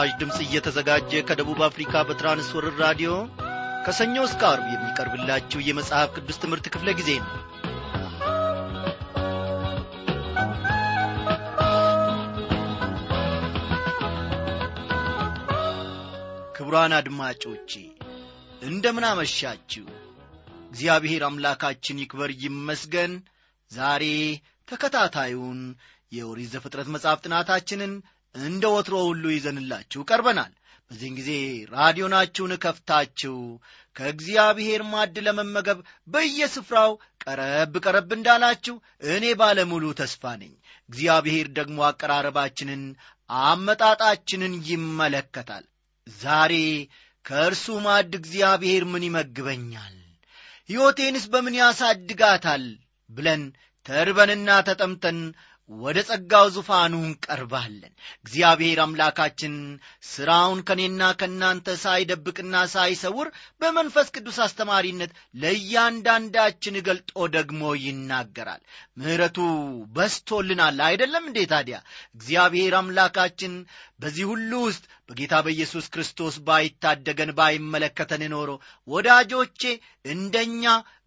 ይህ ምስራች ድምፅ እየተዘጋጀ ከደቡብ አፍሪካ በትራንስወርር ራዲዮ ከሰኞ እስከ አርብ የሚቀርብላችሁ የመጽሐፍ ቅዱስ ትምህርት ክፍለ ጊዜ ነው። ክቡራን አድማጮቼ እንደምን አመሻችሁ። እግዚአብሔር አምላካችን ይክበር ይመስገን። ዛሬ ተከታታዩን የኦሪት ዘፍጥረት መጽሐፍ ጥናታችንን እንደ ወትሮ ሁሉ ይዘንላችሁ ቀርበናል። በዚህን ጊዜ ራዲዮናችሁን ከፍታችሁ ከእግዚአብሔር ማድ ለመመገብ በየስፍራው ቀረብ ቀረብ እንዳላችሁ እኔ ባለሙሉ ተስፋ ነኝ። እግዚአብሔር ደግሞ አቀራረባችንን አመጣጣችንን ይመለከታል። ዛሬ ከእርሱ ማድ እግዚአብሔር ምን ይመግበኛል? ሕይወቴንስ በምን ያሳድጋታል? ብለን ተርበንና ተጠምተን ወደ ጸጋው ዙፋኑ እንቀርባለን እግዚአብሔር አምላካችን ሥራውን ከእኔና ከእናንተ ሳይደብቅና ሳይሰውር በመንፈስ ቅዱስ አስተማሪነት ለእያንዳንዳችን ገልጦ ደግሞ ይናገራል። ምሕረቱ በስቶልናል አይደለም እንዴ ታዲያ? እግዚአብሔር አምላካችን በዚህ ሁሉ ውስጥ በጌታ በኢየሱስ ክርስቶስ ባይታደገን ባይመለከተን ኖሮ ወዳጆቼ እንደኛ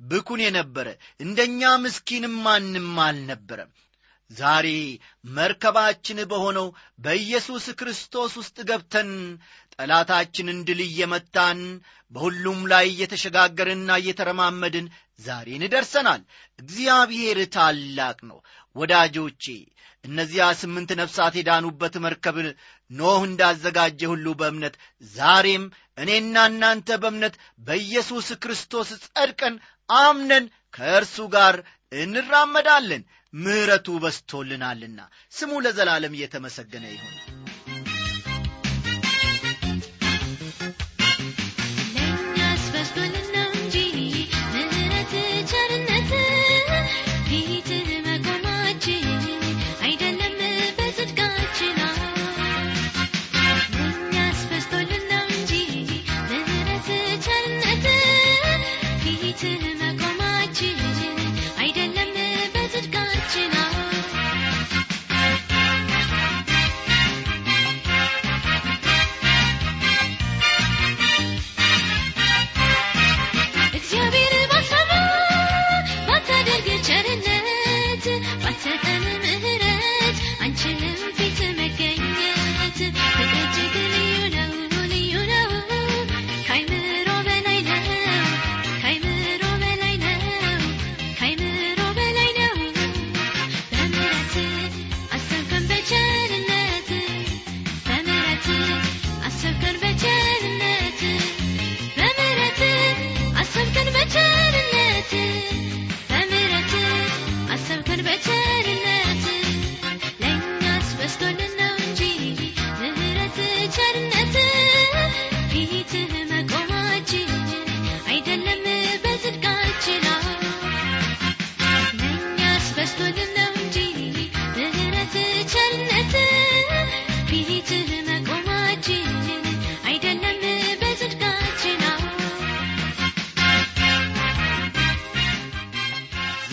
ብኩን የነበረ እንደኛ ምስኪንም ማንም አልነበረም ዛሬ መርከባችን በሆነው በኢየሱስ ክርስቶስ ውስጥ ገብተን ጠላታችንን ድል እየመታን በሁሉም ላይ እየተሸጋገርንና እየተረማመድን ዛሬን ደርሰናል። እግዚአብሔር ታላቅ ነው። ወዳጆቼ እነዚያ ስምንት ነፍሳት የዳኑበት መርከብ ኖህ እንዳዘጋጀ ሁሉ በእምነት ዛሬም እኔና እናንተ በእምነት በኢየሱስ ክርስቶስ ጸድቀን አምነን ከእርሱ ጋር እንራመዳለን ምሕረቱ በስቶልናልና ስሙ ለዘላለም እየተመሰገነ ይሁን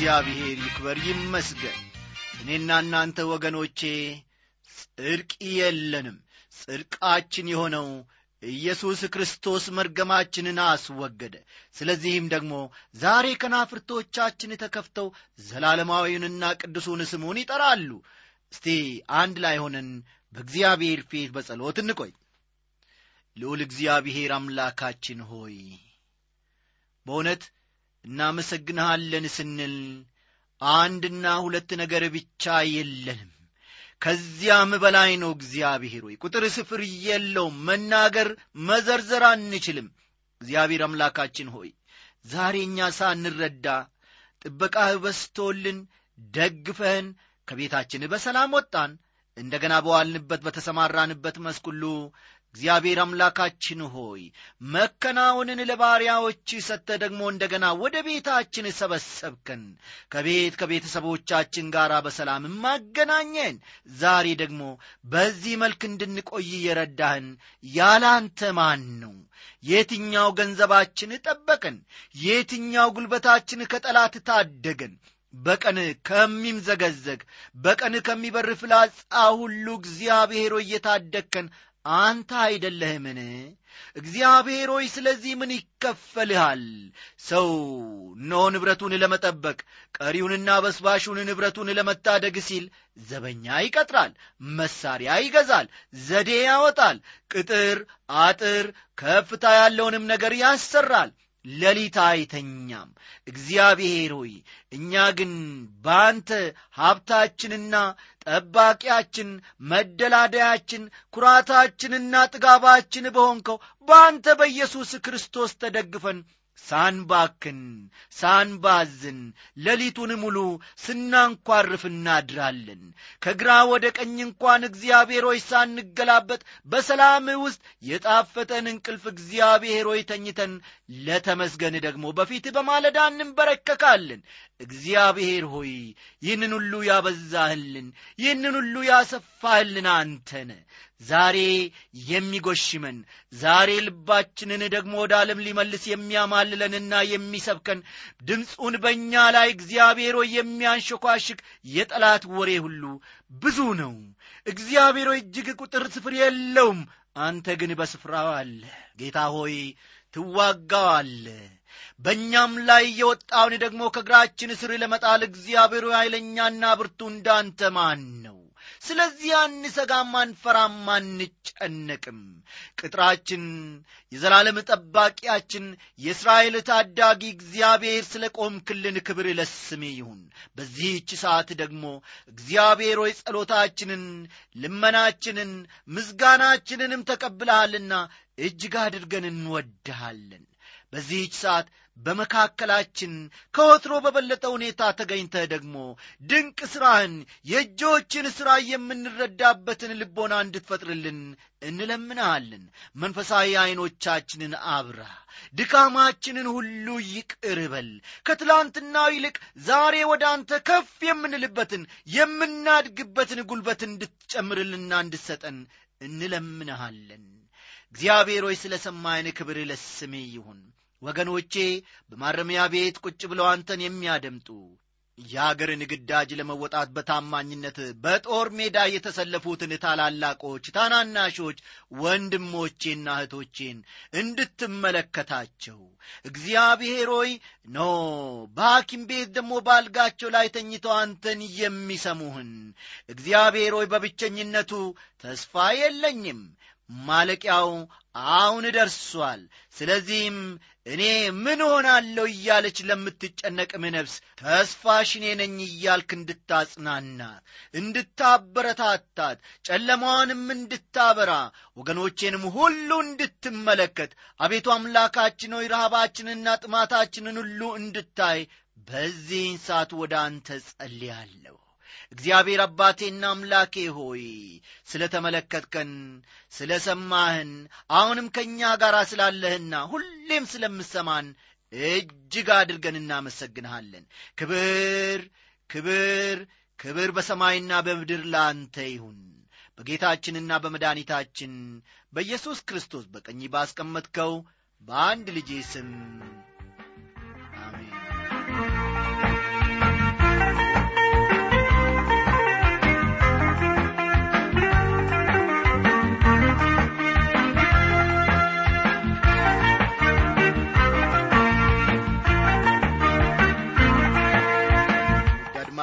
እግዚአብሔር ይክበር ይመስገን። እኔና እናንተ ወገኖቼ ጽድቅ የለንም። ጽድቃችን የሆነው ኢየሱስ ክርስቶስ መርገማችንን አስወገደ። ስለዚህም ደግሞ ዛሬ ከናፍርቶቻችን ተከፍተው ዘላለማዊውንና ቅዱሱን ስሙን ይጠራሉ። እስቲ አንድ ላይ ሆነን በእግዚአብሔር ፊት በጸሎት እንቆይ። ልዑል እግዚአብሔር አምላካችን ሆይ በእውነት እናመሰግንሃለን ስንል አንድና ሁለት ነገር ብቻ የለንም ከዚያም በላይ ነው እግዚአብሔር ሆይ። ቁጥር ስፍር የለውም። መናገር መዘርዘር አንችልም። እግዚአብሔር አምላካችን ሆይ ዛሬ እኛ ሳንረዳ ጥበቃህ በስቶልን ደግፈህን ከቤታችን በሰላም ወጣን። እንደገና በዋልንበት በተሰማራንበት መስኩሉ እግዚአብሔር አምላካችን ሆይ መከናወንን ለባሪያዎች ሰጥተ ደግሞ እንደገና ወደ ቤታችን ሰበሰብከን። ከቤት ከቤተሰቦቻችን ጋር በሰላም ማገናኘን። ዛሬ ደግሞ በዚህ መልክ እንድንቆይ የረዳህን ያላንተ ማን ነው? የትኛው ገንዘባችን ጠበቀን የትኛው ጉልበታችን ከጠላት ታደገን? በቀን ከሚምዘገዘግ በቀን ከሚበር ፍላጻ ሁሉ እግዚአብሔር ሆይ እየታደግከን አንተ አይደለህምን? እግዚአብሔር ሆይ ስለዚህ ምን ይከፈልሃል? ሰው እነሆ ንብረቱን ለመጠበቅ ቀሪውንና በስባሹን ንብረቱን ለመታደግ ሲል ዘበኛ ይቀጥራል፣ መሳሪያ ይገዛል፣ ዘዴ ያወጣል፣ ቅጥር፣ አጥር፣ ከፍታ ያለውንም ነገር ያሰራል። ሌሊት አይተኛም። እግዚአብሔር ሆይ እኛ ግን በአንተ ሀብታችንና ጠባቂያችን፣ መደላደያችን፣ ኩራታችንና ጥጋባችን በሆንከው በአንተ በኢየሱስ ክርስቶስ ተደግፈን ሳንባክን ሳንባዝን ሌሊቱን ሙሉ ስናንኳርፍ እናድራለን። ከግራ ወደ ቀኝ እንኳን እግዚአብሔር ሆይ ሳንገላበጥ በሰላም ውስጥ የጣፈጠን እንቅልፍ እግዚአብሔር ተኝተን ለተመስገን ደግሞ በፊት በማለዳ እንንበረከካለን። እግዚአብሔር ሆይ ይህንን ሁሉ ያበዛህልን፣ ይህንን ሁሉ ያሰፋህልን አንተነ ዛሬ የሚጎሽመን ዛሬ ልባችንን ደግሞ ወደ ዓለም ሊመልስ የሚያማልለንና የሚሰብከን ድምፁን በእኛ ላይ እግዚአብሔር ሆይ የሚያንሸኳሽክ የጠላት ወሬ ሁሉ ብዙ ነው። እግዚአብሔር እጅግ ቁጥር ስፍር የለውም። አንተ ግን በስፍራው አለ። ጌታ ሆይ ትዋጋዋለ። በእኛም ላይ የወጣውን ደግሞ ከእግራችን ስር ለመጣል እግዚአብሔር ኃይለኛና ብርቱ እንዳንተ ማን ነው? ስለዚህ አንሰጋም፣ አንፈራም፣ አንጨነቅም። ቅጥራችን፣ የዘላለም ጠባቂያችን፣ የእስራኤል ታዳጊ እግዚአብሔር ስለ ቆምክልን ክብር ለስሜ ይሁን። በዚህች ሰዓት ደግሞ እግዚአብሔር ሆይ ጸሎታችንን፣ ልመናችንን፣ ምስጋናችንንም ተቀብለሃልና እጅግ አድርገን እንወድሃለን። በዚህች ሰዓት በመካከላችን ከወትሮ በበለጠ ሁኔታ ተገኝተህ ደግሞ ድንቅ ሥራህን የእጆችን ሥራ የምንረዳበትን ልቦና እንድትፈጥርልን እንለምንሃለን። መንፈሳዊ ዐይኖቻችንን አብራ፣ ድካማችንን ሁሉ ይቅር በል። ከትላንትናው ይልቅ ዛሬ ወደ አንተ ከፍ የምንልበትን የምናድግበትን ጉልበት እንድትጨምርልና እንድትሰጠን እንለምንሃለን። እግዚአብሔር ሆይ ስለ ሰማይን ክብር ለስሜ ይሁን። ወገኖቼ በማረሚያ ቤት ቁጭ ብለው አንተን የሚያደምጡ የአገርን ግዳጅ ለመወጣት በታማኝነት በጦር ሜዳ የተሰለፉትን ታላላቆች፣ ታናናሾች ወንድሞቼና እህቶቼን እንድትመለከታቸው። እግዚአብሔር ሆይ ኖ በሐኪም ቤት ደግሞ ባልጋቸው ላይ ተኝተው አንተን የሚሰሙህን። እግዚአብሔር ሆይ በብቸኝነቱ ተስፋ የለኝም። ማለቂያው አሁን ደርሷል። ስለዚህም እኔ ምን ሆናለሁ እያለች ለምትጨነቅም ነፍስ ተስፋሽ እኔ ነኝ እያልክ እንድታጽናናት፣ እንድታበረታታት፣ ጨለማዋንም እንድታበራ፣ ወገኖቼንም ሁሉ እንድትመለከት፣ አቤቱ አምላካችን ሆይ ረሃባችንና ጥማታችንን ሁሉ እንድታይ በዚህን ሰዓት ወደ አንተ ጸልያለሁ። እግዚአብሔር አባቴና አምላኬ ሆይ ስለ ተመለከትከን፣ ስለ ሰማህን፣ አሁንም ከእኛ ጋር ስላለህና ሁሌም ስለምሰማን እጅግ አድርገን እናመሰግንሃለን። ክብር ክብር ክብር በሰማይና በምድር ለአንተ ይሁን። በጌታችንና በመድኃኒታችን በኢየሱስ ክርስቶስ በቀኝ ባስቀመጥከው በአንድ ልጄ ስም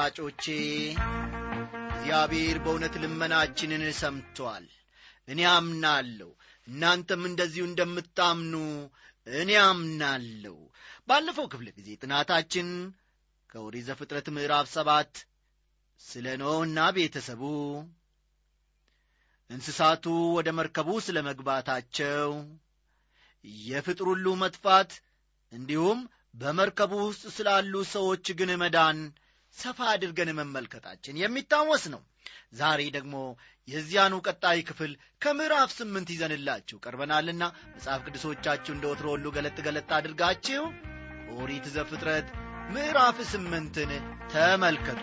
አድማጮቼ እግዚአብሔር በእውነት ልመናችንን ሰምቶአል። እኔ አምናለሁ፣ እናንተም እንደዚሁ እንደምታምኑ እኔ አምናለሁ። ባለፈው ክፍለ ጊዜ ጥናታችን ከኦሪት ዘፍጥረት ምዕራፍ ሰባት ስለ ኖህና ቤተሰቡ፣ እንስሳቱ ወደ መርከቡ ስለ መግባታቸው፣ የፍጥር መጥፋት እንዲሁም በመርከቡ ውስጥ ስላሉ ሰዎች ግን መዳን ሰፋ አድርገን መመልከታችን የሚታወስ ነው። ዛሬ ደግሞ የዚያኑ ቀጣይ ክፍል ከምዕራፍ ስምንት ይዘንላችሁ ቀርበናልና መጽሐፍ ቅዱሶቻችሁ እንደ ወትሮ ሁሉ ገለጥ ገለጥ አድርጋችሁ ኦሪት ዘፍጥረት ምዕራፍ ስምንትን ተመልከቱ።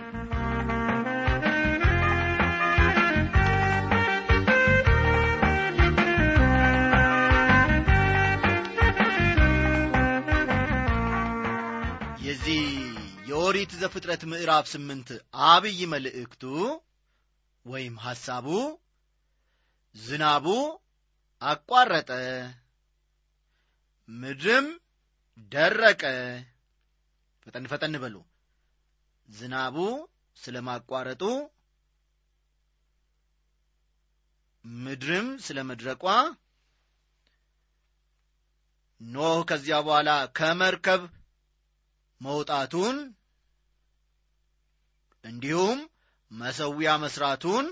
የዚህ የኦሪት ዘፍጥረት ምዕራፍ ስምንት አብይ መልእክቱ ወይም ሐሳቡ ዝናቡ አቋረጠ ምድርም ደረቀ። ፈጠን ፈጠን በሉ። ዝናቡ ስለ ማቋረጡ ምድርም ስለ መድረቋ ኖህ ከዚያ በኋላ ከመርከብ መውጣቱን እንዲሁም መሰዊያ መስራቱን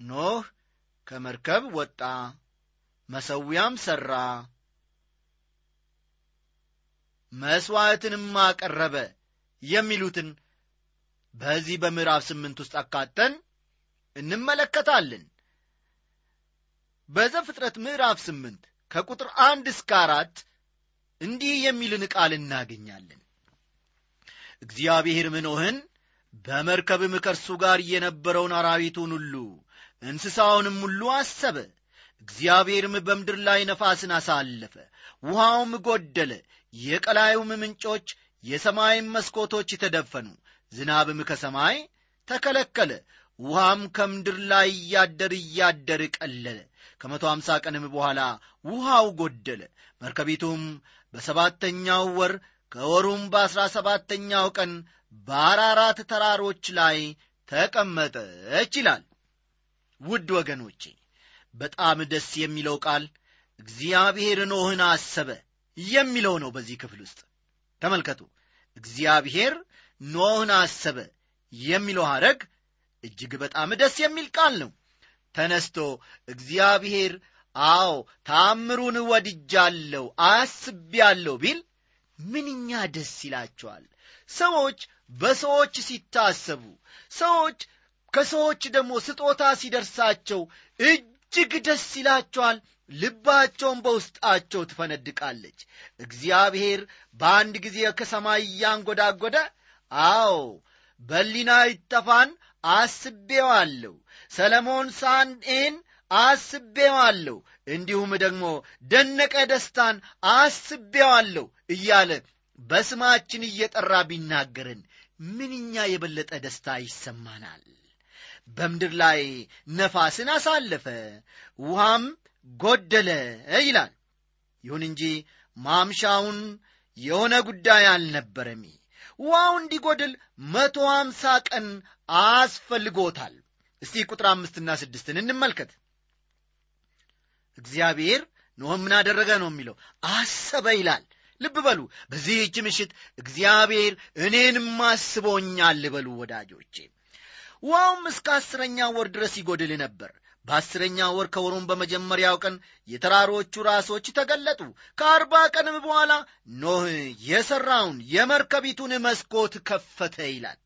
ኖህ ከመርከብ ወጣ መሰዊያም ሠራ መሥዋዕትንም አቀረበ የሚሉትን በዚህ በምዕራፍ ስምንት ውስጥ አካተን እንመለከታለን። በዘፍጥረት ምዕራፍ ስምንት ከቁጥር አንድ እስከ አራት እንዲህ የሚልን ቃል እናገኛለን እግዚአብሔርም ኖህን በመርከብም ከእርሱ ጋር የነበረውን አራዊቱን ሁሉ እንስሳውንም ሁሉ አሰበ። እግዚአብሔርም በምድር ላይ ነፋስን አሳለፈ ውሃውም ጐደለ የቀላዩም ምንጮች የሰማይም መስኮቶች ተደፈኑ። ዝናብም ከሰማይ ተከለከለ ውሃም ከምድር ላይ እያደር እያደር ቀለለ። ከመቶ አምሳ ቀንም በኋላ ውሃው ጐደለ መርከቢቱም በሰባተኛው ወር ከወሩም በአሥራ ሰባተኛው ቀን በአራራት ተራሮች ላይ ተቀመጠች ይላል። ውድ ወገኖቼ በጣም ደስ የሚለው ቃል እግዚአብሔር ኖህን አሰበ የሚለው ነው። በዚህ ክፍል ውስጥ ተመልከቱ። እግዚአብሔር ኖህን አሰበ የሚለው ሐረግ እጅግ በጣም ደስ የሚል ቃል ነው። ተነስቶ እግዚአብሔር አዎ ታምሩን ወድጃለሁ አስቤያለሁ ቢል ምንኛ ደስ ይላቸዋል! ሰዎች በሰዎች ሲታሰቡ ሰዎች ከሰዎች ደግሞ ስጦታ ሲደርሳቸው እጅግ ደስ ይላቸዋል! ልባቸውን በውስጣቸው ትፈነድቃለች። እግዚአብሔር በአንድ ጊዜ ከሰማይ እያንጎዳጎደ አዎ በሊና ይጠፋን አስቤዋለሁ። ሰለሞን ሳንኤን አስቤዋለሁ እንዲሁም ደግሞ ደነቀ ደስታን አስቤዋለሁ እያለ በስማችን እየጠራ ቢናገርን ምንኛ የበለጠ ደስታ ይሰማናል። በምድር ላይ ነፋስን አሳለፈ ውሃም ጐደለ ይላል። ይሁን እንጂ ማምሻውን የሆነ ጉዳይ አልነበረም። ውሃው እንዲጐድል መቶ አምሳ ቀን አስፈልጎታል። እስቲ ቁጥር አምስትና ስድስትን እንመልከት እግዚአብሔር ኖህ ምን አደረገ ነው የሚለው? አሰበ ይላል። ልብ በሉ በዚህች ምሽት እግዚአብሔር እኔንም አስቦኛል በሉ ወዳጆቼ። ውሃውም እስከ አስረኛ ወር ድረስ ይጐድል ነበር። በአስረኛ ወር ከወሩም በመጀመሪያው ቀን የተራሮቹ ራሶች ተገለጡ። ከአርባ ቀንም በኋላ ኖህ የሠራውን የመርከቢቱን መስኮት ከፈተ ይላል።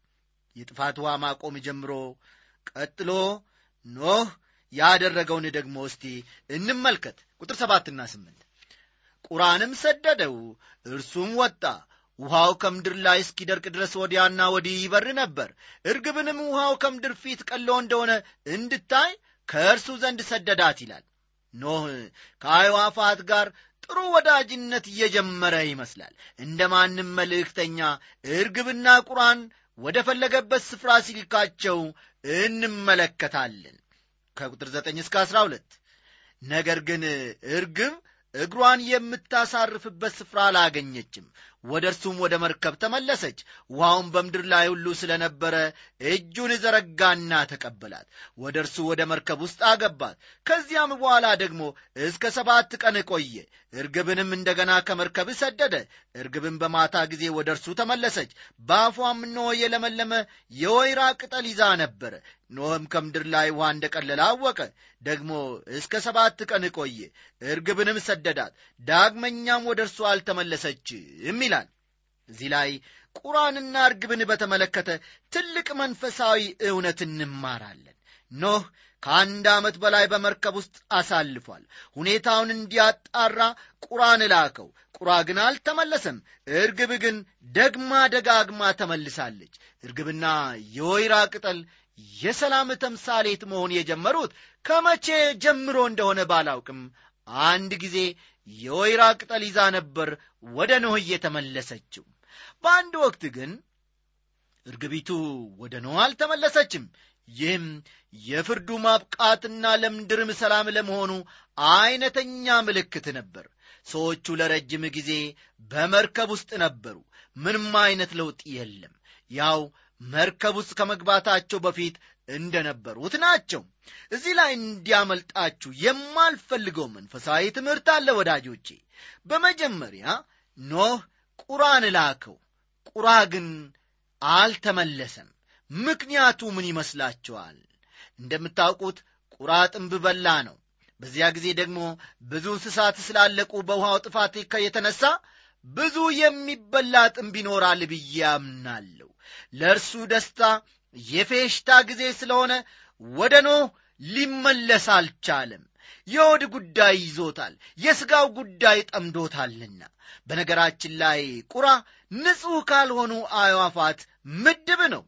የጥፋት ውሃ ማቆም ጀምሮ ቀጥሎ ኖህ ያደረገውን ደግሞ እስቲ እንመልከት። ቁጥር ሰባትና ስምንት ቁራንም ሰደደው እርሱም ወጣ። ውሃው ከምድር ላይ እስኪደርቅ ድረስ ወዲያና ወዲህ ይበር ነበር። እርግብንም ውሃው ከምድር ፊት ቀሎ እንደሆነ እንድታይ ከእርሱ ዘንድ ሰደዳት ይላል። ኖህ ከአይዋፋት ጋር ጥሩ ወዳጅነት እየጀመረ ይመስላል። እንደ ማንም መልእክተኛ እርግብና ቁራን ወደ ፈለገበት ስፍራ ሲልካቸው እንመለከታለን ከቁጥር 9 እስከ 12 ነገር ግን እርግብ እግሯን የምታሳርፍበት ስፍራ አላገኘችም ወደ እርሱም ወደ መርከብ ተመለሰች። ውሃውን በምድር ላይ ሁሉ ስለ ነበረ እጁን ዘረጋና ተቀበላት። ወደ እርሱ ወደ መርከብ ውስጥ አገባት። ከዚያም በኋላ ደግሞ እስከ ሰባት ቀን ቆየ። እርግብንም እንደገና ከመርከብ ሰደደ። እርግብን በማታ ጊዜ ወደ እርሱ ተመለሰች። በአፏም እነሆ የለመለመ የወይራ ቅጠል ይዛ ነበረ። ኖህም ከምድር ላይ ውሃ እንደ ቀለለ አወቀ። ደግሞ እስከ ሰባት ቀን ቆየ። እርግብንም ሰደዳት። ዳግመኛም ወደ እርሱ አልተመለሰችም እዚህ ላይ ቁራንና እርግብን በተመለከተ ትልቅ መንፈሳዊ እውነት እንማራለን። ኖህ ከአንድ ዓመት በላይ በመርከብ ውስጥ አሳልፏል። ሁኔታውን እንዲያጣራ ቁራን ላከው። ቁራ ግን አልተመለሰም። እርግብ ግን ደግማ ደጋግማ ተመልሳለች። እርግብና የወይራ ቅጠል የሰላም ተምሳሌት መሆን የጀመሩት ከመቼ ጀምሮ እንደሆነ ባላውቅም አንድ ጊዜ የወይራ ቅጠል ይዛ ነበር ወደ ኖህ እየተመለሰችው በአንድ ወቅት ግን እርግቢቱ ወደ ኖህ አልተመለሰችም። ይህም የፍርዱ ማብቃትና ለምድርም ሰላም ለመሆኑ አይነተኛ ምልክት ነበር። ሰዎቹ ለረጅም ጊዜ በመርከብ ውስጥ ነበሩ። ምንም አይነት ለውጥ የለም። ያው መርከብ ውስጥ ከመግባታቸው በፊት እንደነበሩት ናቸው። እዚህ ላይ እንዲያመልጣችሁ የማልፈልገው መንፈሳዊ ትምህርት አለ ወዳጆቼ። በመጀመሪያ ኖህ ቁራን ላከው። ቁራ ግን አልተመለሰም። ምክንያቱ ምን ይመስላችኋል? እንደምታውቁት ቁራ ጥንብ በላ ነው። በዚያ ጊዜ ደግሞ ብዙ እንስሳት ስላለቁ በውሃው ጥፋት የተነሳ ብዙ የሚበላ ጥንብ ይኖራል ብዬ አምናለሁ። ለእርሱ ደስታ የፌሽታ ጊዜ ስለሆነ ወደ ኖህ ሊመለስ አልቻለም። የወድ ጉዳይ ይዞታል። የሥጋው ጉዳይ ጠምዶታልና። በነገራችን ላይ ቁራ ንጹሕ ካልሆኑ አዕዋፋት ምድብ ነው።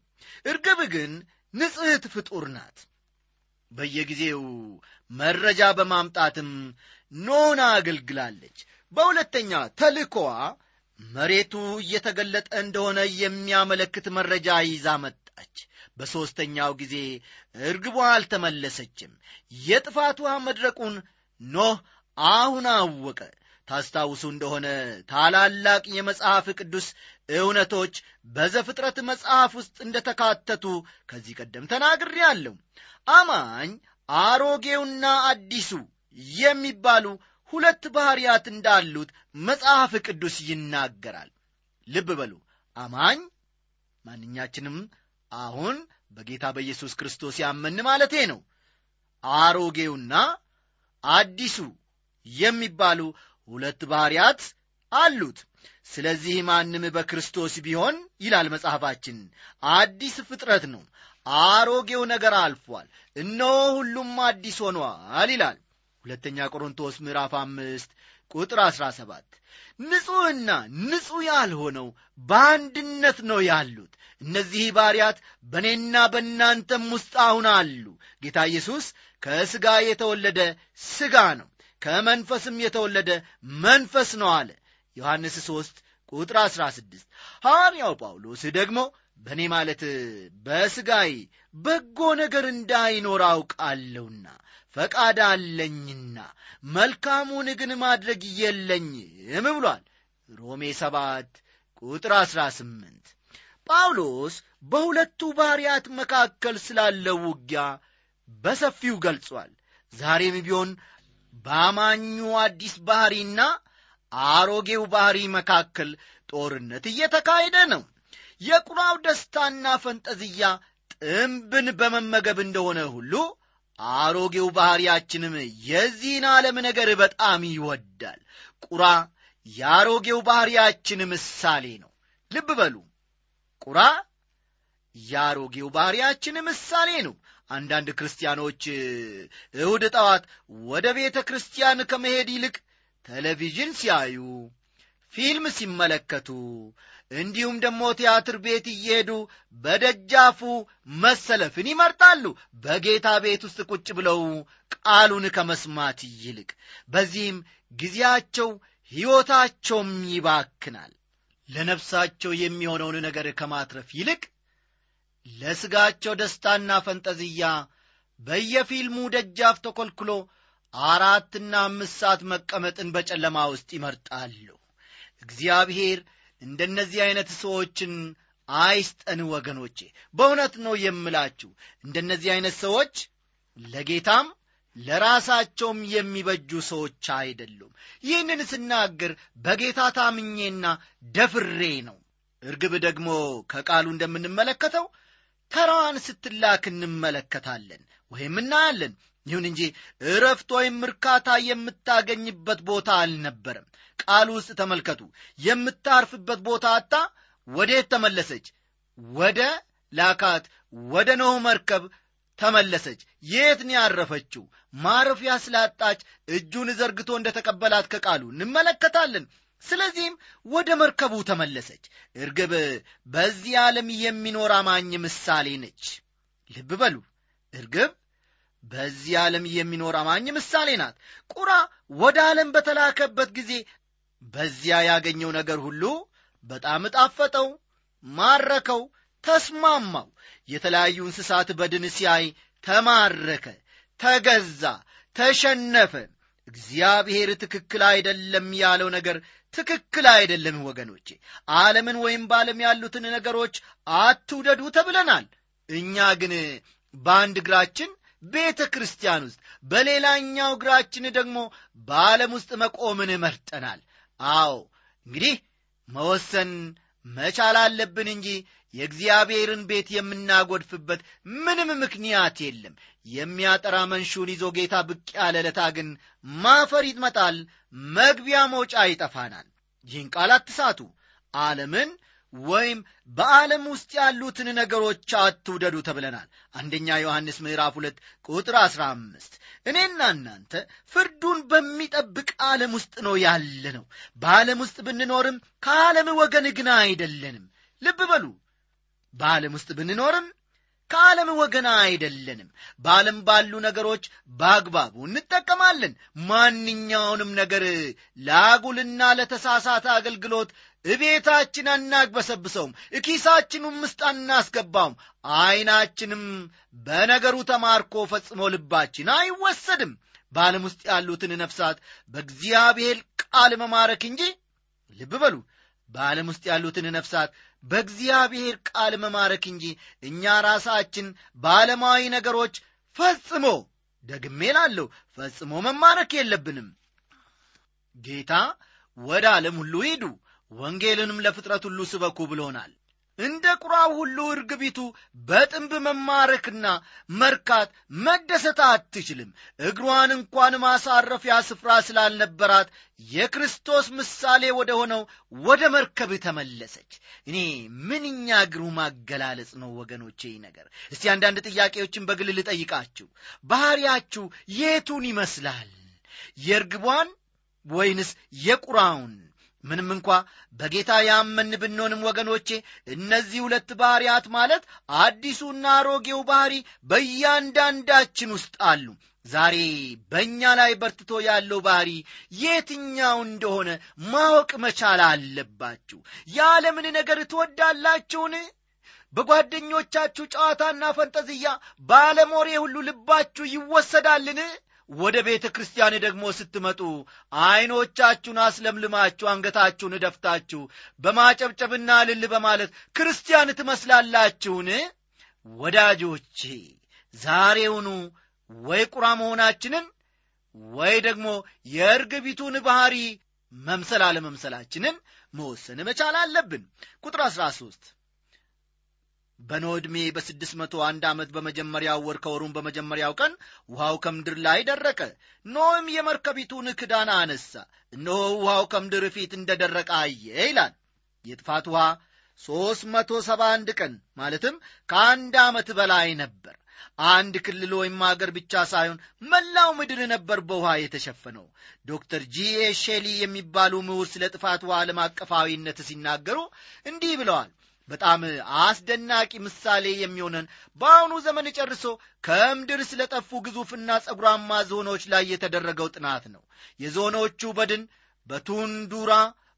እርግብ ግን ንጽሕት ፍጡር ናት። በየጊዜው መረጃ በማምጣትም ኖና አገልግላለች። በሁለተኛ ተልኮዋ መሬቱ እየተገለጠ እንደሆነ የሚያመለክት መረጃ ይዛ መጣች በሦስተኛው ጊዜ እርግቧ አልተመለሰችም። የጥፋት ውሃ መድረቁን ኖህ አሁን አወቀ። ታስታውሱ እንደሆነ ታላላቅ የመጽሐፍ ቅዱስ እውነቶች በዘፍጥረት መጽሐፍ ውስጥ እንደተካተቱ ከዚህ ቀደም ተናግሬአለሁ። አማኝ አሮጌውና አዲሱ የሚባሉ ሁለት ባሕርያት እንዳሉት መጽሐፍ ቅዱስ ይናገራል። ልብ በሉ። አማኝ ማንኛችንም አሁን በጌታ በኢየሱስ ክርስቶስ ያመን ማለቴ ነው። አሮጌውና አዲሱ የሚባሉ ሁለት ባሕርያት አሉት። ስለዚህ ማንም በክርስቶስ ቢሆን ይላል መጽሐፋችን አዲስ ፍጥረት ነው። አሮጌው ነገር አልፏል። እነሆ ሁሉም አዲስ ሆኗል ይላል። ሁለተኛ ቆሮንቶስ ምዕራፍ አምስት ቁጥር አሥራ ሰባት። ንጹሕና ንጹሕ ያልሆነው በአንድነት ነው ያሉት እነዚህ ባሪያት በእኔና በእናንተም ውስጥ አሁን አሉ። ጌታ ኢየሱስ ከሥጋ የተወለደ ሥጋ ነው ከመንፈስም የተወለደ መንፈስ ነው አለ። ዮሐንስ 3 ቁጥር 16 ሐዋርያው ጳውሎስ ደግሞ በእኔ ማለት በሥጋይ በጎ ነገር እንዳይኖር አውቃለሁና ፈቃድ አለኝና መልካሙን ግን ማድረግ የለኝም ብሏል። ሮሜ 7 ቁጥር 18 ጳውሎስ በሁለቱ ባሕርያት መካከል ስላለው ውጊያ በሰፊው ገልጿል። ዛሬም ቢሆን በአማኙ አዲስ ባሕሪና አሮጌው ባሕሪ መካከል ጦርነት እየተካሄደ ነው። የቁራው ደስታና ፈንጠዝያ ጥንብን በመመገብ እንደሆነ ሁሉ አሮጌው ባሕርያችንም የዚህን ዓለም ነገር በጣም ይወዳል። ቁራ የአሮጌው ባሕርያችን ምሳሌ ነው። ልብ በሉ ቁራ የአሮጌው ባሕርያችን ምሳሌ ነው። አንዳንድ ክርስቲያኖች እሁድ ጠዋት ወደ ቤተ ክርስቲያን ከመሄድ ይልቅ ቴሌቪዥን ሲያዩ ፊልም ሲመለከቱ እንዲሁም ደግሞ ቲያትር ቤት እየሄዱ በደጃፉ መሰለፍን ይመርጣሉ። በጌታ ቤት ውስጥ ቁጭ ብለው ቃሉን ከመስማት ይልቅ በዚህም ጊዜያቸው ሕይወታቸውም ይባክናል ለነፍሳቸው የሚሆነውን ነገር ከማትረፍ ይልቅ ለሥጋቸው ደስታና ፈንጠዝያ በየፊልሙ ደጃፍ ተኰልኩሎ አራትና አምስት ሰዓት መቀመጥን በጨለማ ውስጥ ይመርጣሉ። እግዚአብሔር እንደነዚህ ዐይነት ሰዎችን አይስጠን ወገኖቼ። በእውነት ነው የምላችሁ እንደነዚህ ዐይነት ሰዎች ለጌታም ለራሳቸውም የሚበጁ ሰዎች አይደሉም። ይህንን ስናገር በጌታ ታምኜና ደፍሬ ነው። እርግብ ደግሞ ከቃሉ እንደምንመለከተው ተራዋን ስትላክ እንመለከታለን ወይም እናያለን። ይሁን እንጂ እረፍት ወይም እርካታ የምታገኝበት ቦታ አልነበረም። ቃሉ ውስጥ ተመልከቱ የምታርፍበት ቦታ አታ ወዴት ተመለሰች? ወደ ላካት ወደ ኖህ መርከብ ተመለሰች። የት ነው ያረፈችው? ማረፊያ ስላጣች እጁን ዘርግቶ እንደ ተቀበላት ከቃሉ እንመለከታለን። ስለዚህም ወደ መርከቡ ተመለሰች። እርግብ በዚህ ዓለም የሚኖር አማኝ ምሳሌ ነች። ልብ በሉ እርግብ በዚህ ዓለም የሚኖር አማኝ ምሳሌ ናት። ቁራ ወደ ዓለም በተላከበት ጊዜ በዚያ ያገኘው ነገር ሁሉ በጣም ጣፈጠው፣ ማረከው፣ ተስማማው። የተለያዩ እንስሳት በድን ሲያይ ተማረከ፣ ተገዛ፣ ተሸነፈ። እግዚአብሔር ትክክል አይደለም ያለው ነገር ትክክል አይደለም ወገኖቼ። ዓለምን ወይም በዓለም ያሉትን ነገሮች አትውደዱ ተብለናል። እኛ ግን በአንድ እግራችን ቤተ ክርስቲያን ውስጥ በሌላኛው እግራችን ደግሞ በዓለም ውስጥ መቆምን መርጠናል። አዎ እንግዲህ መወሰን መቻል አለብን እንጂ የእግዚአብሔርን ቤት የምናጎድፍበት ምንም ምክንያት የለም። የሚያጠራ መንሹን ይዞ ጌታ ብቅ ያለ ለታ ግን ማፈር ይመጣል፣ መግቢያ መውጫ ይጠፋናል። ይህን ቃል አትሳቱ። ዓለምን ወይም በዓለም ውስጥ ያሉትን ነገሮች አትውደዱ ተብለናል። አንደኛ ዮሐንስ ምዕራፍ ሁለት ቁጥር አሥራ አምስት እኔና እናንተ ፍርዱን በሚጠብቅ ዓለም ውስጥ ነው ያለ ነው። በዓለም ውስጥ ብንኖርም ከዓለም ወገን ግን አይደለንም። ልብ በሉ በዓለም ውስጥ ብንኖርም ከዓለም ወገን አይደለንም። በዓለም ባሉ ነገሮች በአግባቡ እንጠቀማለን። ማንኛውንም ነገር ለአጉልና ለተሳሳተ አገልግሎት እቤታችን አናግበሰብሰውም፣ እኪሳችንም ውስጥ አናስገባውም። ዐይናችንም በነገሩ ተማርኮ ፈጽሞ ልባችን አይወሰድም። በዓለም ውስጥ ያሉትን ነፍሳት በእግዚአብሔር ቃል መማረክ እንጂ ልብ በሉ በዓለም ውስጥ ያሉትን ነፍሳት በእግዚአብሔር ቃል መማረክ እንጂ እኛ ራሳችን በዓለማዊ ነገሮች ፈጽሞ ደግሜ ላለሁ ፈጽሞ መማረክ የለብንም። ጌታ ወደ ዓለም ሁሉ ሂዱ፣ ወንጌልንም ለፍጥረት ሁሉ ስበኩ ብሎናል። እንደ ቁራው ሁሉ እርግቢቱ በጥንብ መማረክና መርካት መደሰት አትችልም። እግሯን እንኳን ማሳረፊያ ስፍራ ስላልነበራት የክርስቶስ ምሳሌ ወደ ሆነው ወደ መርከብ ተመለሰች። እኔ ምንኛ ግሩም አገላለጽ ነው ወገኖቼ! ነገር እስቲ አንዳንድ ጥያቄዎችን በግል ልጠይቃችሁ። ባሕሪያችሁ የቱን ይመስላል? የእርግቧን ወይንስ የቁራውን? ምንም እንኳ በጌታ ያመን ብንሆንም ወገኖቼ እነዚህ ሁለት ባሕርያት ማለት አዲሱና አሮጌው ባሕሪ በእያንዳንዳችን ውስጥ አሉ። ዛሬ በእኛ ላይ በርትቶ ያለው ባሕሪ የትኛው እንደሆነ ማወቅ መቻል አለባችሁ። የዓለምን ነገር ትወዳላችሁን? በጓደኞቻችሁ ጨዋታና ፈንጠዝያ በዓለም ሁሉ ልባችሁ ይወሰዳልን? ወደ ቤተ ክርስቲያን ደግሞ ስትመጡ ዐይኖቻችሁን አስለምልማችሁ አንገታችሁን ደፍታችሁ በማጨብጨብና ልል በማለት ክርስቲያን ትመስላላችሁን? ወዳጆቼ ዛሬውኑ ወይ ቁራ መሆናችንን ወይ ደግሞ የእርግቢቱን ባሕሪ መምሰል አለመምሰላችንን መወሰን መቻል አለብን። ቁጥር 13 በኖ ዕድሜ በስድስት መቶ አንድ ዓመት በመጀመሪያው ወር ከወሩም በመጀመሪያው ቀን ውሃው ከምድር ላይ ደረቀ። ኖህም የመርከቢቱን ክዳን አነሳ፣ እነሆ ውሃው ከምድር ፊት እንደ ደረቀ አየ ይላል። የጥፋት ውሃ ሦስት መቶ ሰባ አንድ ቀን ማለትም ከአንድ ዓመት በላይ ነበር። አንድ ክልል ወይም አገር ብቻ ሳይሆን መላው ምድር ነበር በውሃ የተሸፈነው። ዶክተር ጂኤ ሼሊ የሚባሉ ምሁር ስለ ጥፋት ውሃ ዓለም አቀፋዊነት ሲናገሩ እንዲህ ብለዋል። በጣም አስደናቂ ምሳሌ የሚሆነን በአሁኑ ዘመን ጨርሶ ከምድር ስለ ጠፉ ግዙፍና ጸጉራማ ዝሆኖች ላይ የተደረገው ጥናት ነው። የዝሆኖቹ በድን በቱንዱራ፣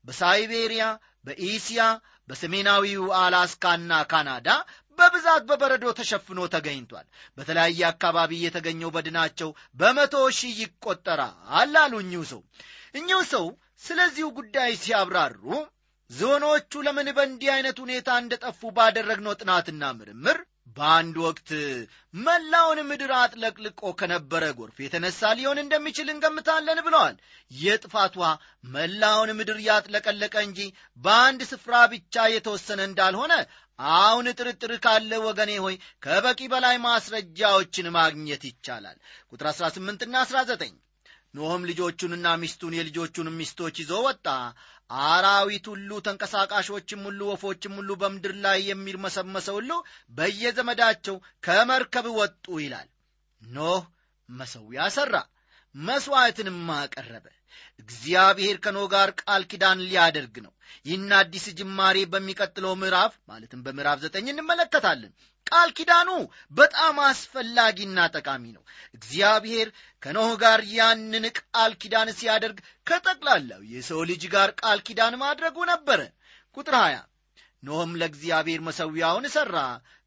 በሳይቤሪያ፣ በኢስያ፣ በሰሜናዊው አላስካና ካናዳ በብዛት በበረዶ ተሸፍኖ ተገኝቷል። በተለያየ አካባቢ የተገኘው በድናቸው በመቶ ሺህ ይቆጠራል አሉ እኚሁ ሰው። እኚሁ ሰው ስለዚሁ ጉዳይ ሲያብራሩ ዝሆኖቹ ለምን በእንዲህ አይነት ሁኔታ እንደጠፉ ባደረግነው ጥናትና ምርምር በአንድ ወቅት መላውን ምድር አጥለቅልቆ ከነበረ ጎርፍ የተነሳ ሊሆን እንደሚችል እንገምታለን ብለዋል። የጥፋት ውሃ መላውን ምድር ያጥለቀለቀ እንጂ በአንድ ስፍራ ብቻ የተወሰነ እንዳልሆነ አሁን ጥርጥር ካለ ወገኔ ሆይ ከበቂ በላይ ማስረጃዎችን ማግኘት ይቻላል። ቁጥር 18ና 19 ኖህም ልጆቹንና ሚስቱን የልጆቹንም ሚስቶች ይዞ ወጣ። አራዊት ሁሉ፣ ተንቀሳቃሾችም ሁሉ፣ ወፎችም ሁሉ፣ በምድር ላይ የሚርመሰመሰው ሁሉ በየዘመዳቸው ከመርከብ ወጡ ይላል። ኖህ መሠዊያ ሠራ፣ መሥዋዕትንም አቀረበ። እግዚአብሔር ከኖህ ጋር ቃል ኪዳን ሊያደርግ ነው። ይህን አዲስ ጅማሬ በሚቀጥለው ምዕራፍ ማለትም በምዕራፍ ዘጠኝ እንመለከታለን። ቃል ኪዳኑ በጣም አስፈላጊና ጠቃሚ ነው። እግዚአብሔር ከኖህ ጋር ያንን ቃል ኪዳን ሲያደርግ ከጠቅላላው የሰው ልጅ ጋር ቃል ኪዳን ማድረጉ ነበረ። ቁጥር 20 ኖህም ለእግዚአብሔር መሠዊያውን ሠራ።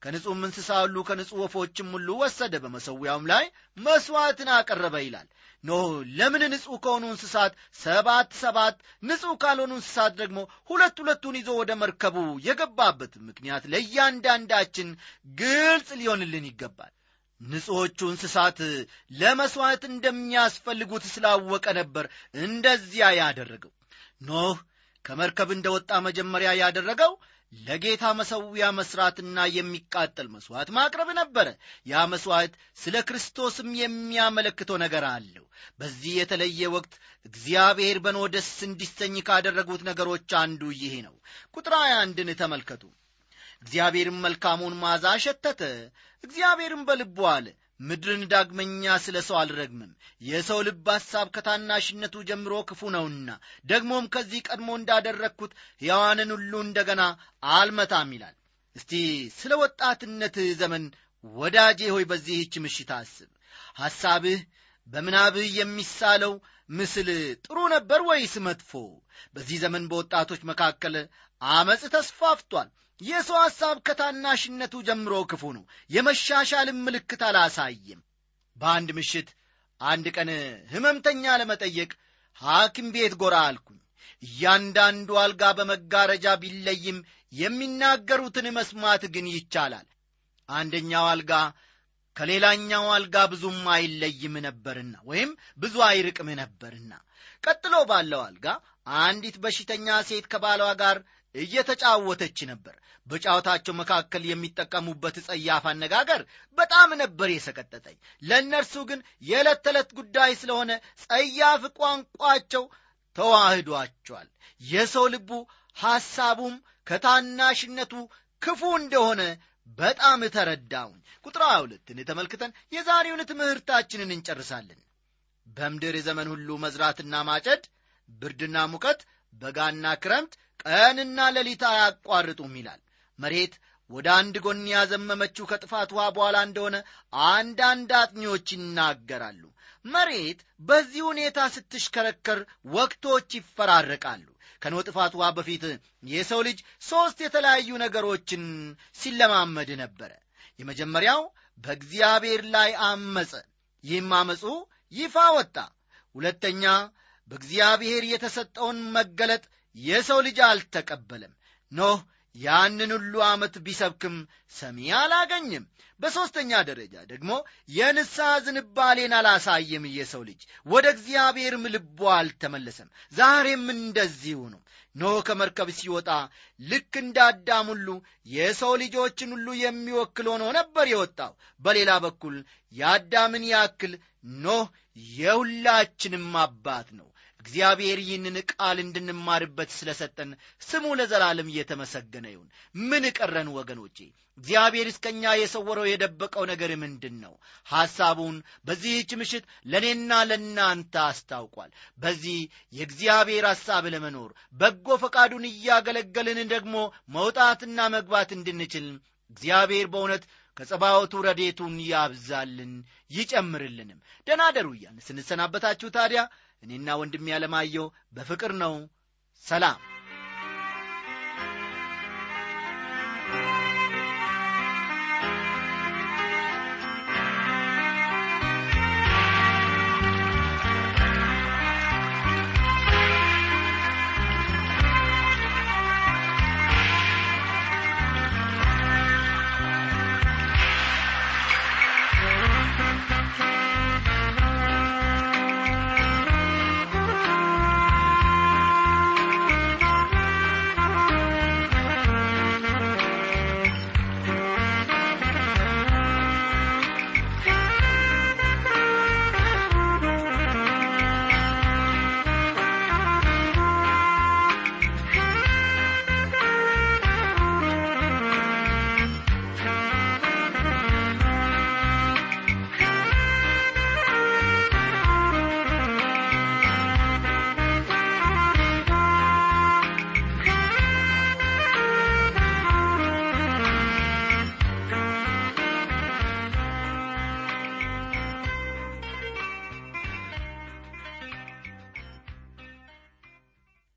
ከንጹሕም እንስሳ ሁሉ ከንጹሕ ወፎችም ሁሉ ወሰደ። በመሠዊያውም ላይ መሥዋዕትን አቀረበ ይላል። ኖህ ለምን ንጹሕ ከሆኑ እንስሳት ሰባት ሰባት ንጹሕ ካልሆኑ እንስሳት ደግሞ ሁለት ሁለቱን ይዞ ወደ መርከቡ የገባበት ምክንያት ለእያንዳንዳችን ግልጽ ሊሆንልን ይገባል። ንጹሖቹ እንስሳት ለመሥዋዕት እንደሚያስፈልጉት ስላወቀ ነበር እንደዚያ ያደረገው። ኖህ ከመርከብ እንደወጣ መጀመሪያ ያደረገው ለጌታ መሠዊያ መሥራትና የሚቃጠል መሥዋዕት ማቅረብ ነበረ። ያ መሥዋዕት ስለ ክርስቶስም የሚያመለክተው ነገር አለው። በዚህ የተለየ ወቅት እግዚአብሔር በኖ ደስ እንዲሰኝ ካደረጉት ነገሮች አንዱ ይሄ ነው። ቁጥር አንድን ተመልከቱ። እግዚአብሔርም መልካሙን ማዛ ሸተተ። እግዚአብሔርም በልቡ አለ ምድርን ዳግመኛ ስለ ሰው አልረግምም። የሰው ልብ ሐሳብ ከታናሽነቱ ጀምሮ ክፉ ነውና ደግሞም ከዚህ ቀድሞ እንዳደረግኩት ሕያዋንን ሁሉ እንደገና አልመታም ይላል። እስቲ ስለ ወጣትነትህ ዘመን ወዳጄ ሆይ በዚህች ምሽት አስብ። ሐሳብህ በምናብህ የሚሳለው ምስል ጥሩ ነበር ወይስ መጥፎ? በዚህ ዘመን በወጣቶች መካከል አመፅ ተስፋፍቷል። የሰው ሐሳብ ከታናሽነቱ ጀምሮ ክፉ ነው። የመሻሻልም ምልክት አላሳየም። በአንድ ምሽት አንድ ቀን ሕመምተኛ ለመጠየቅ ሐኪም ቤት ጎራ አልኩኝ። እያንዳንዱ አልጋ በመጋረጃ ቢለይም የሚናገሩትን መስማት ግን ይቻላል። አንደኛው አልጋ ከሌላኛው አልጋ ብዙም አይለይም ነበርና ወይም ብዙ አይርቅም ነበርና። ቀጥሎ ባለው አልጋ አንዲት በሽተኛ ሴት ከባሏ ጋር እየተጫወተች ነበር። በጨዋታቸው መካከል የሚጠቀሙበት ጸያፍ አነጋገር በጣም ነበር የሰቀጠጠኝ። ለእነርሱ ግን የዕለት ተዕለት ጉዳይ ስለሆነ ጸያፍ ቋንቋቸው ተዋህዷቸዋል። የሰው ልቡ ሐሳቡም ከታናሽነቱ ክፉ እንደሆነ በጣም ተረዳውኝ ቁጥር ሁለትን ተመልክተን የዛሬውን ትምህርታችንን እንጨርሳለን። በምድር ዘመን ሁሉ መዝራትና ማጨድ ብርድና ሙቀት በጋና ክረምት ቀንና ሌሊት አያቋርጡም ይላል። መሬት ወደ አንድ ጎን ያዘመመችው ከጥፋት ውሃ በኋላ እንደሆነ አንዳንድ አጥኚዎች ይናገራሉ። መሬት በዚህ ሁኔታ ስትሽከረከር ወቅቶች ይፈራረቃሉ ከኖ ጥፋት ውሃ በፊት የሰው ልጅ ሦስት የተለያዩ ነገሮችን ሲለማመድ ነበረ። የመጀመሪያው በእግዚአብሔር ላይ አመፀ ይህም አመፁ ይፋ ወጣ። ሁለተኛ በእግዚአብሔር የተሰጠውን መገለጥ የሰው ልጅ አልተቀበለም። ኖህ ያንን ሁሉ ዓመት ቢሰብክም ሰሚ አላገኝም። በሦስተኛ ደረጃ ደግሞ የንስሐ ዝንባሌን አላሳየም የሰው ልጅ። ወደ እግዚአብሔርም ልቦ አልተመለሰም። ዛሬም እንደዚሁ ነው። ኖህ ከመርከብ ሲወጣ ልክ እንደ አዳም ሁሉ የሰው ልጆችን ሁሉ የሚወክል ሆኖ ነበር የወጣው። በሌላ በኩል የአዳምን ያክል ኖህ የሁላችንም አባት ነው እግዚአብሔር ይህንን ቃል እንድንማርበት ስለሰጠን ስሙ ለዘላለም እየተመሰገነ ይሁን። ምን ቀረን ወገኖቼ? እግዚአብሔር እስከኛ የሰወረው የደበቀው ነገር ምንድን ነው ሐሳቡን በዚህች ምሽት ለእኔና ለእናንተ አስታውቋል። በዚህ የእግዚአብሔር ሐሳብ ለመኖር በጎ ፈቃዱን እያገለገልን ደግሞ መውጣትና መግባት እንድንችል እግዚአብሔር በእውነት ከጸባወቱ ረዴቱን ያብዛልን ይጨምርልንም። ደናደሩ እያን ስንሰናበታችሁ ታዲያ እኔና ወንድሜ ያለማየው በፍቅር ነው። ሰላም